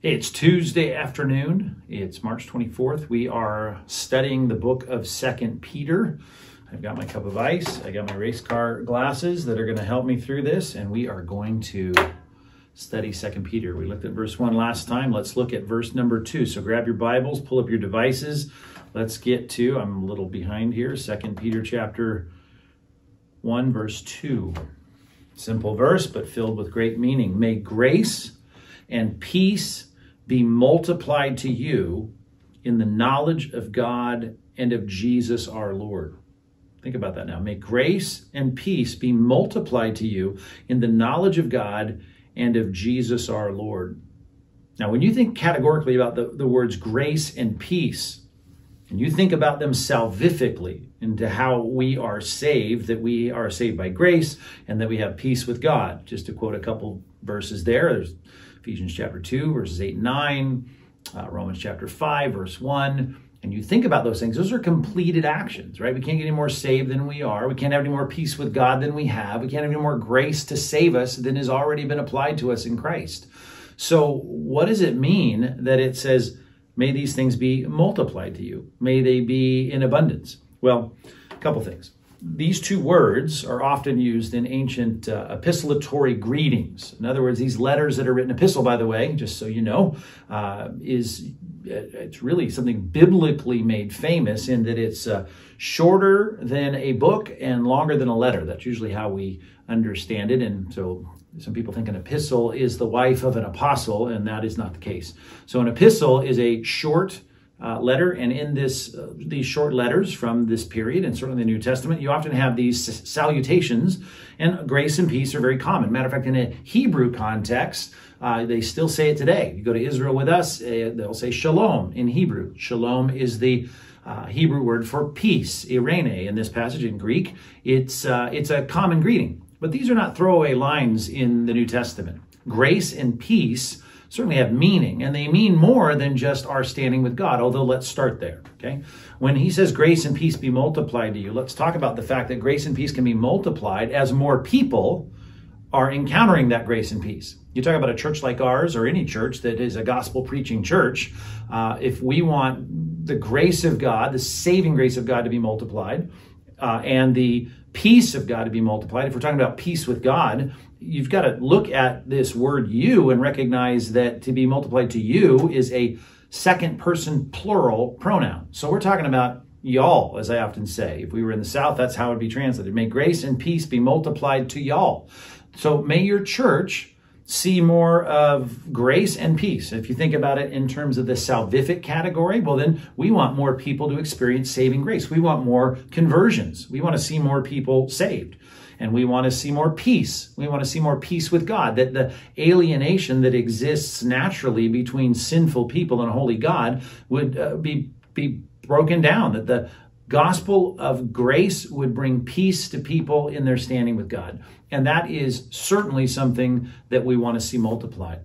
It's Tuesday afternoon. It's March 24th. We are studying the book of Second Peter. I've got my cup of ice. I got my race car glasses that are going to help me through this, and we are going to study Second Peter. We looked at verse 1 last time. Let's look at verse number 2. So grab your Bibles, pull up your devices. Let's get to, I'm a little behind here, Second Peter chapter 1 verse 2. Simple verse, but filled with great meaning. May grace and peace be multiplied to you in the knowledge of God and of Jesus our Lord. Think about that now. May grace and peace be multiplied to you in the knowledge of God and of Jesus our Lord. Now, when you think categorically about the, the words grace and peace, and you think about them salvifically into how we are saved, that we are saved by grace and that we have peace with God. Just to quote a couple verses there, there's Ephesians chapter 2, verses 8 and 9, uh, Romans chapter 5, verse 1. And you think about those things, those are completed actions, right? We can't get any more saved than we are. We can't have any more peace with God than we have. We can't have any more grace to save us than has already been applied to us in Christ. So, what does it mean that it says, may these things be multiplied to you? May they be in abundance? Well, a couple things these two words are often used in ancient uh, epistolatory greetings. In other words, these letters that are written, epistle, by the way, just so you know, uh, is it's really something biblically made famous in that it's uh, shorter than a book and longer than a letter. That's usually how we understand it. And so some people think an epistle is the wife of an apostle, and that is not the case. So an epistle is a short uh, letter, and in this uh, these short letters from this period, and certainly the New Testament, you often have these salutations, and grace and peace are very common. Matter of fact, in a Hebrew context, uh, they still say it today. You go to Israel with us, uh, they'll say shalom in Hebrew. Shalom is the uh, Hebrew word for peace, eirene. In this passage in Greek, it's uh, it's a common greeting. But these are not throwaway lines in the New Testament. Grace and peace certainly have meaning, and they mean more than just our standing with God, although let's start there, okay? When he says grace and peace be multiplied to you, let's talk about the fact that grace and peace can be multiplied as more people are encountering that grace and peace. You talk about a church like ours or any church that is a gospel preaching church, uh, if we want the grace of God, the saving grace of God to be multiplied, uh, and the peace of God to be multiplied, if we're talking about peace with God, you've got to look at this word you and recognize that to be multiplied to you is a second person plural pronoun. So we're talking about y'all, as I often say. If we were in the South, that's how it would be translated. May grace and peace be multiplied to y'all. So may your church see more of grace and peace. If you think about it in terms of the salvific category, well, then we want more people to experience saving grace. We want more conversions. We want to see more people saved and we want to see more peace. We want to see more peace with God. That the alienation that exists naturally between sinful people and holy God would uh, be be broken down. That the gospel of grace would bring peace to people in their standing with God. And that is certainly something that we want to see multiplied.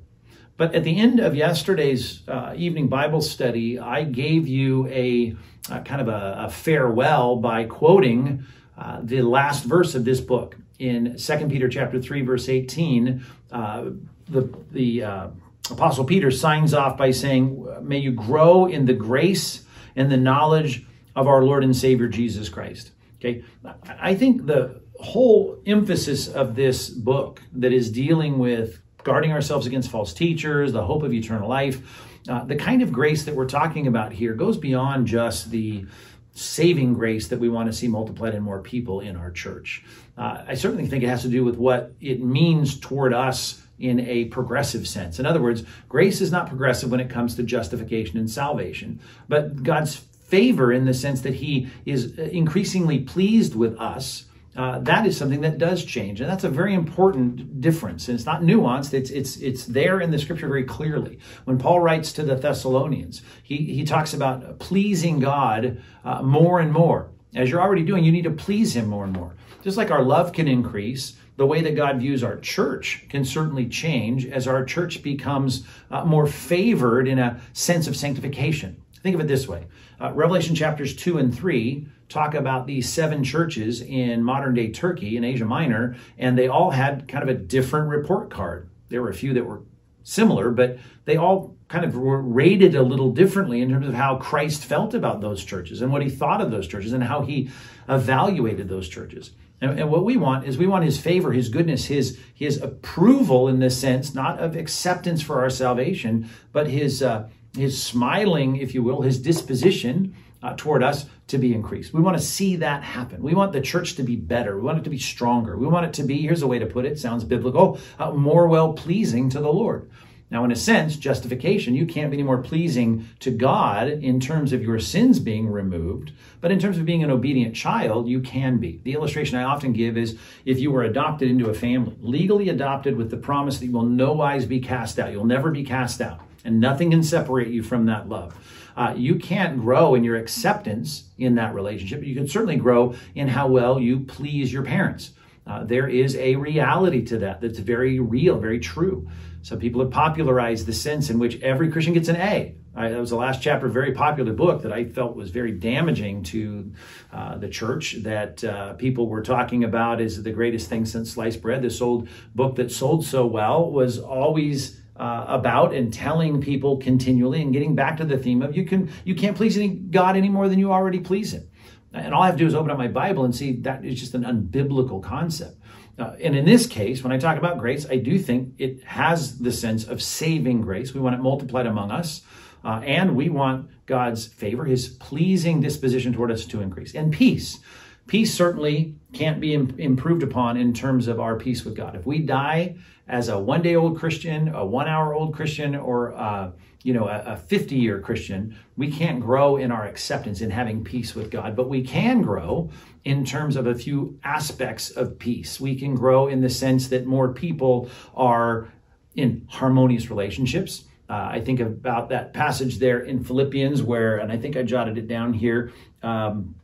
But at the end of yesterday's uh, evening Bible study, I gave you a, a kind of a, a farewell by quoting uh, the last verse of this book in 2 Peter chapter 3 verse 18 uh, the the uh, apostle Peter signs off by saying may you grow in the grace and the knowledge of our Lord and Savior Jesus Christ. Okay? I think the whole emphasis of this book that is dealing with guarding ourselves against false teachers the hope of eternal life uh, the kind of grace that we're talking about here goes beyond just the saving grace that we want to see multiplied in more people in our church. Uh, I certainly think it has to do with what it means toward us in a progressive sense. In other words, grace is not progressive when it comes to justification and salvation, but God's favor in the sense that He is increasingly pleased with us uh, that is something that does change, and that's a very important difference. And it's not nuanced; it's it's it's there in the scripture very clearly. When Paul writes to the Thessalonians, he he talks about pleasing God uh, more and more. As you're already doing, you need to please Him more and more. Just like our love can increase, the way that God views our church can certainly change as our church becomes uh, more favored in a sense of sanctification. Think of it this way uh, Revelation chapters 2 and 3 talk about these seven churches in modern day Turkey in Asia Minor, and they all had kind of a different report card. There were a few that were similar, but they all kind of were rated a little differently in terms of how Christ felt about those churches and what he thought of those churches and how he evaluated those churches. And, and, what we want is we want his favor, his goodness, his his approval in this sense, not of acceptance for our salvation, but his uh, his smiling, if you will, his disposition uh, toward us to be increased. We want to see that happen. We want the church to be better. We want it to be stronger. We want it to be, here's a way to put it, sounds biblical, uh, more well pleasing to the Lord. Now, in a sense, justification, you can't be any more pleasing to God in terms of your sins being removed, but in terms of being an obedient child, you can be. The illustration I often give is if you were adopted into a family, legally adopted with the promise that you will no wise be cast out, you'll never be cast out, and nothing can separate you from that love. Uh, you can't grow in your acceptance in that relationship. You can certainly grow in how well you please your parents. Uh, there is a reality to that that's very real, very true. Some people have popularized the sense in which every Christian gets an A. That was the last chapter, a very popular book that I felt was very damaging to uh, the church. That uh, people were talking about is the greatest thing since sliced bread. This old book that sold so well was always uh, about and telling people continually and getting back to the theme of you can you can't please any God any more than you already please Him. And all I have to do is open up my Bible and see that is just an unbiblical concept. Uh, and in this case, when I talk about grace, I do think it has the sense of saving grace. We want it multiplied among us. Uh, and we want God's favor, his pleasing disposition toward us to increase. And peace. Peace certainly can't be Im- improved upon in terms of our peace with God. If we die as a one day old Christian, a one hour old Christian, or uh, you know a 50 year Christian, we can't grow in our acceptance in having peace with God. But we can grow in terms of a few aspects of peace. We can grow in the sense that more people are in harmonious relationships. Uh, I think about that passage there in Philippians where, and I think I jotted it down here, um,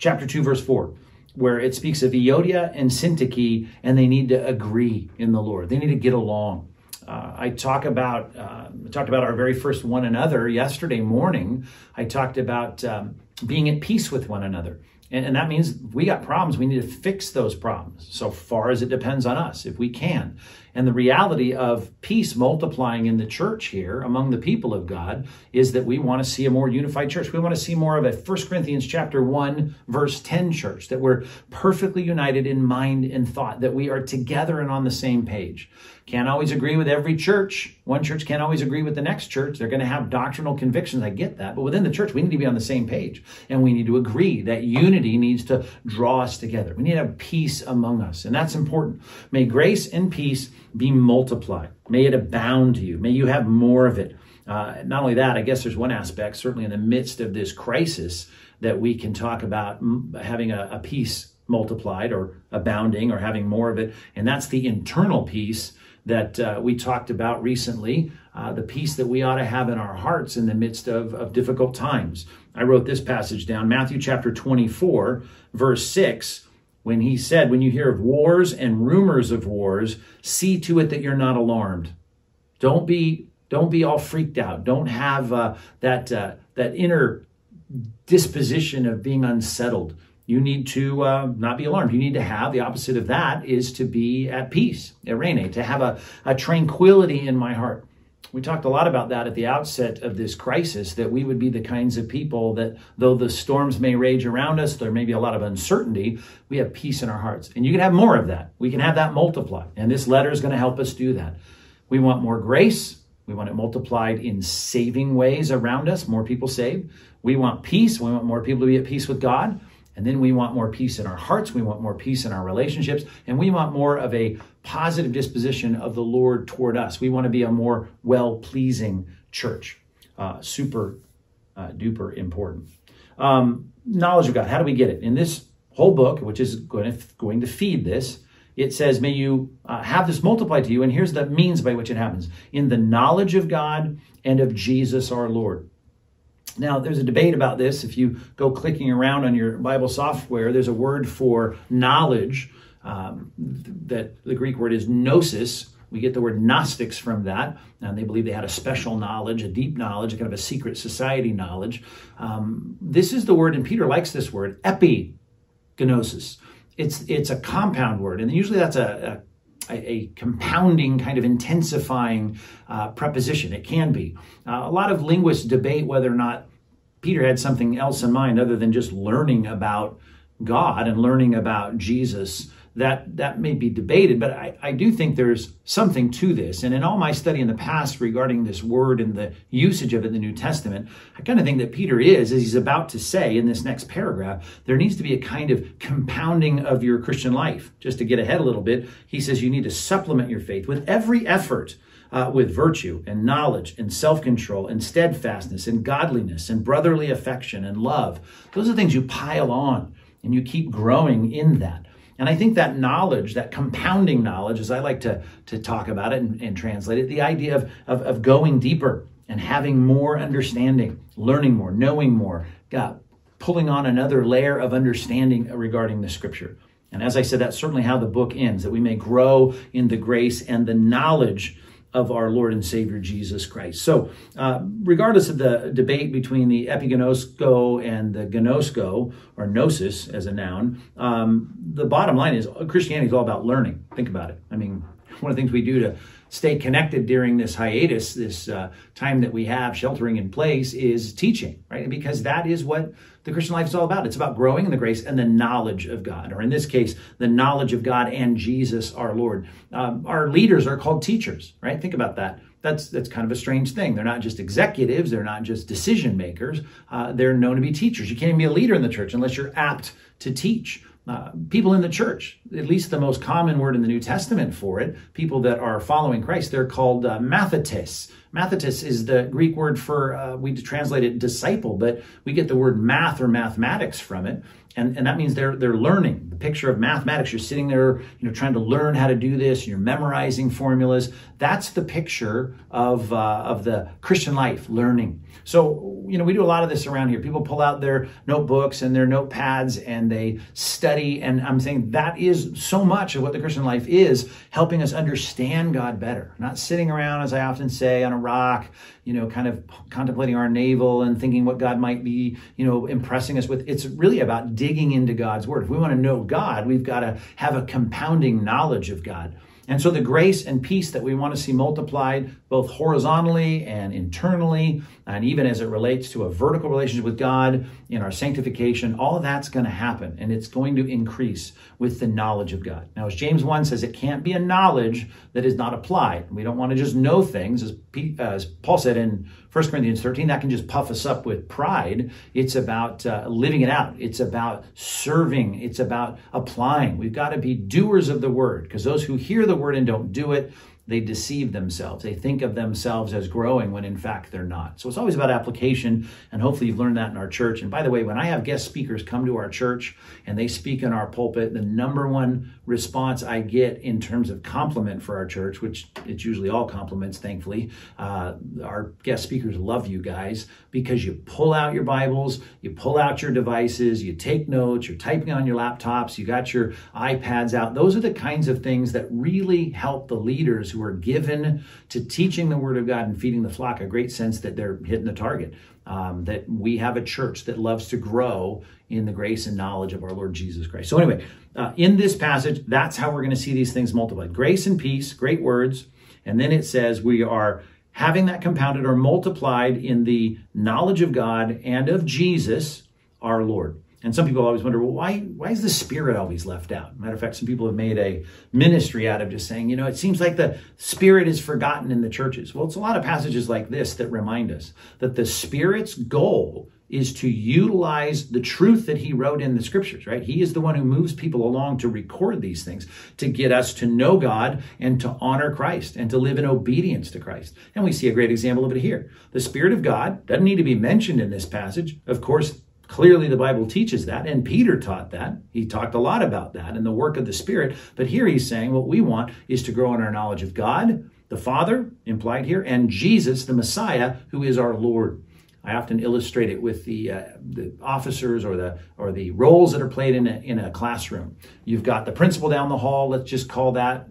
chapter 2, verse 4 where it speaks of Euodia and Syntyche, and they need to agree in the Lord. They need to get along. Uh, I talk about uh, talked about our very first one another yesterday morning. I talked about um, being at peace with one another. And, and that means we got problems. We need to fix those problems so far as it depends on us, if we can. And the reality of peace multiplying in the church here among the people of God is that we want to see a more unified church. We want to see more of a 1 Corinthians chapter 1 verse 10 church that we're perfectly united in mind and thought, that we are together and on the same page. Can't always agree with every church. One church can't always agree with the next church. They're going to have doctrinal convictions. I get that. But within the church, we need to be on the same page. And we need to agree that unity needs to draw us together. We need to have peace among us. And that's important. May grace and peace be multiplied. May it abound to you. May you have more of it. Uh, not only that, I guess there's one aspect, certainly in the midst of this crisis, that we can talk about having a, a peace multiplied or abounding or having more of it. And that's the internal peace that uh, we talked about recently, uh, the peace that we ought to have in our hearts in the midst of, of difficult times. I wrote this passage down, Matthew chapter 24, verse 6, when he said, When you hear of wars and rumors of wars, see to it that you're not alarmed. Don't be don't be all freaked out. Don't have uh, that uh, that inner disposition of being unsettled you need to uh, not be alarmed. You need to have the opposite of that is to be at peace, eirene, to have a, a tranquility in my heart. We talked a lot about that at the outset of this crisis, that we would be the kinds of people that, though the storms may rage around us, there may be a lot of uncertainty, we have peace in our hearts. And you can have more of that. We can have that multiplied. And this letter is going to help us do that. We want more grace. We want it multiplied in saving ways around us, more people saved. We want peace. We want more people to be at peace with God. And then we want more peace in our hearts. We want more peace in our relationships. And we want more of a positive disposition of the Lord toward us. We want to be a more well pleasing church. Uh, super uh, duper important. Um, knowledge of God. How do we get it? In this whole book, which is going to, going to feed this, it says, May you uh, have this multiplied to you. And here's the means by which it happens in the knowledge of God and of Jesus our Lord. Now, there's a debate about this. If you go clicking around on your Bible software, there's a word for knowledge. Um, that the Greek word is gnosis. We get the word Gnostics from that, and they believe they had a special knowledge, a deep knowledge, a kind of a secret society knowledge. Um, this is the word, and Peter likes this word, epignosis. It's it's a compound word, and usually that's a, a a, compounding, kind of intensifying uh, preposition. It can be. Uh, a lot of linguists debate whether or not Peter had something else in mind other than just learning about God and learning about Jesus that that may be debated, but I, I do think there's something to this. And in all my study in the past regarding this word and the usage of it in the New Testament, I kind of think that Peter is, as he's about to say in this next paragraph, there needs to be a kind of compounding of your Christian life. Just to get ahead a little bit, he says you need to supplement your faith with every effort. Uh, with virtue and knowledge and self control and steadfastness and godliness and brotherly affection and love. Those are things you pile on and you keep growing in that. And I think that knowledge, that compounding knowledge, as I like to, to talk about it and, and translate it, the idea of, of, of, going deeper and having more understanding, learning more, knowing more, uh, pulling on another layer of understanding regarding the scripture. And as I said, that's certainly how the book ends, that we may grow in the grace and the knowledge of our Lord and Savior Jesus Christ. So, uh, regardless of the debate between the epiginosko and the gnosko, or gnosis as a noun, um, the bottom line is Christianity is all about learning. Think about it. I mean, one of the things we do to stay connected during this hiatus, this uh, time that we have sheltering in place, is teaching, right? Because that is what the Christian life is all about. It's about growing in the grace and the knowledge of God, or in this case, the knowledge of God and Jesus our Lord. Um, our leaders are called teachers, right? Think about that. That's that's kind of a strange thing. They're not just executives. They're not just decision makers. Uh, they're known to be teachers. You can't even be a leader in the church unless you're apt to teach. Uh, people in the church, at least the most common word in the New Testament for it, people that are following Christ, they're called uh, mathetes. Mathetes is the Greek word for, uh, we translate it disciple, but we get the word math or mathematics from it. And, and that means they're, they're learning. The picture of mathematics, you're sitting there, you know, trying to learn how to do this, you're memorizing formulas. That's the picture of, uh, of the Christian life, learning. So, you know, we do a lot of this around here. People pull out their notebooks and their notepads and they study. And I'm saying that is so much of what the Christian life is, helping us understand God better. Not sitting around, as I often say, on a rock, you know, kind of contemplating our navel and thinking what God might be, you know, impressing us with. It's really about digging into God's word. If we want to know God, we've got to have a compounding knowledge of God. And so the grace and peace that we want to see multiplied both horizontally and internally, and even as it relates to a vertical relationship with God in our sanctification, all that's going to happen and it's going to increase with the knowledge of God. Now, as James 1 says, it can't be a knowledge that is not applied. We don't want to just know things, as, as Paul said in 1 Corinthians 13, that can just puff us up with pride. It's about uh, living it out, it's about serving, it's about applying. We've got to be doers of the word because those who hear the word and don't do it, they deceive themselves. They think of themselves as growing when in fact they're not. So it's always about application, and hopefully you've learned that in our church. And by the way, when I have guest speakers come to our church and they speak in our pulpit, the number one response I get in terms of compliment for our church, which it's usually all compliments, thankfully, uh, our guest speakers love you guys because you pull out your Bibles, you pull out your devices, you take notes, you're typing on your laptops, you got your iPads out. Those are the kinds of things that really help the leaders who are given to teaching the Word of God and feeding the flock a great sense that they're hitting the target. Um, that we have a church that loves to grow in the grace and knowledge of our Lord Jesus Christ. So, anyway, uh, in this passage, that's how we're going to see these things multiplied grace and peace, great words. And then it says we are having that compounded or multiplied in the knowledge of God and of Jesus, our Lord. And some people always wonder, well, why, why is the Spirit always left out? Matter of fact, some people have made a ministry out of just saying, you know, it seems like the Spirit is forgotten in the churches. Well, it's a lot of passages like this that remind us that the Spirit's goal is to utilize the truth that he wrote in the scriptures, right? He is the one who moves people along to record these things, to get us to know God and to honor Christ and to live in obedience to Christ. And we see a great example of it here. The Spirit of God doesn't need to be mentioned in this passage. Of course, Clearly, the Bible teaches that, and Peter taught that. He talked a lot about that and the work of the Spirit. But here he's saying what we want is to grow in our knowledge of God, the Father, implied here, and Jesus, the Messiah, who is our Lord. I often illustrate it with the, uh, the officers or the or the roles that are played in a, in a classroom. You've got the principal down the hall. Let's just call that,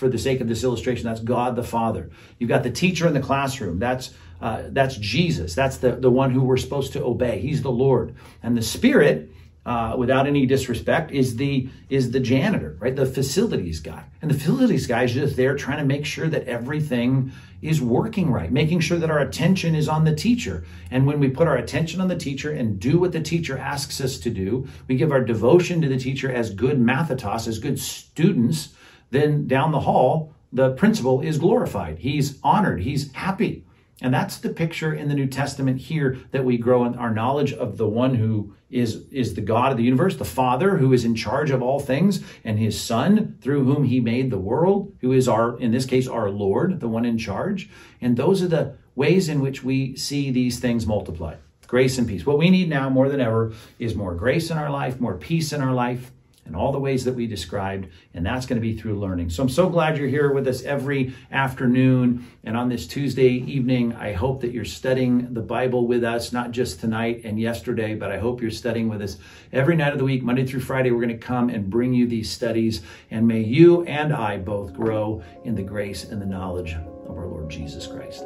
for the sake of this illustration, that's God the Father. You've got the teacher in the classroom. That's uh, that's Jesus. That's the, the one who we're supposed to obey. He's the Lord. And the Spirit, uh, without any disrespect, is the is the janitor, right? The facilities guy, and the facilities guy is just there trying to make sure that everything is working right, making sure that our attention is on the teacher. And when we put our attention on the teacher and do what the teacher asks us to do, we give our devotion to the teacher as good mathetos, as good students. Then down the hall, the principal is glorified. He's honored. He's happy. And that's the picture in the New Testament here that we grow in our knowledge of the one who is, is the God of the universe, the Father who is in charge of all things, and his Son through whom he made the world, who is our, in this case, our Lord, the one in charge. And those are the ways in which we see these things multiply grace and peace. What we need now more than ever is more grace in our life, more peace in our life in all the ways that we described, and that's going to be through learning. So I'm so glad you're here with us every afternoon and on this Tuesday evening. I hope that you're studying the Bible with us, not just tonight and yesterday, but I hope you're studying with us every night of the week, Monday through Friday. We're going to come and bring you these studies, and may you and I both grow in the grace and the knowledge of our Lord Jesus Christ.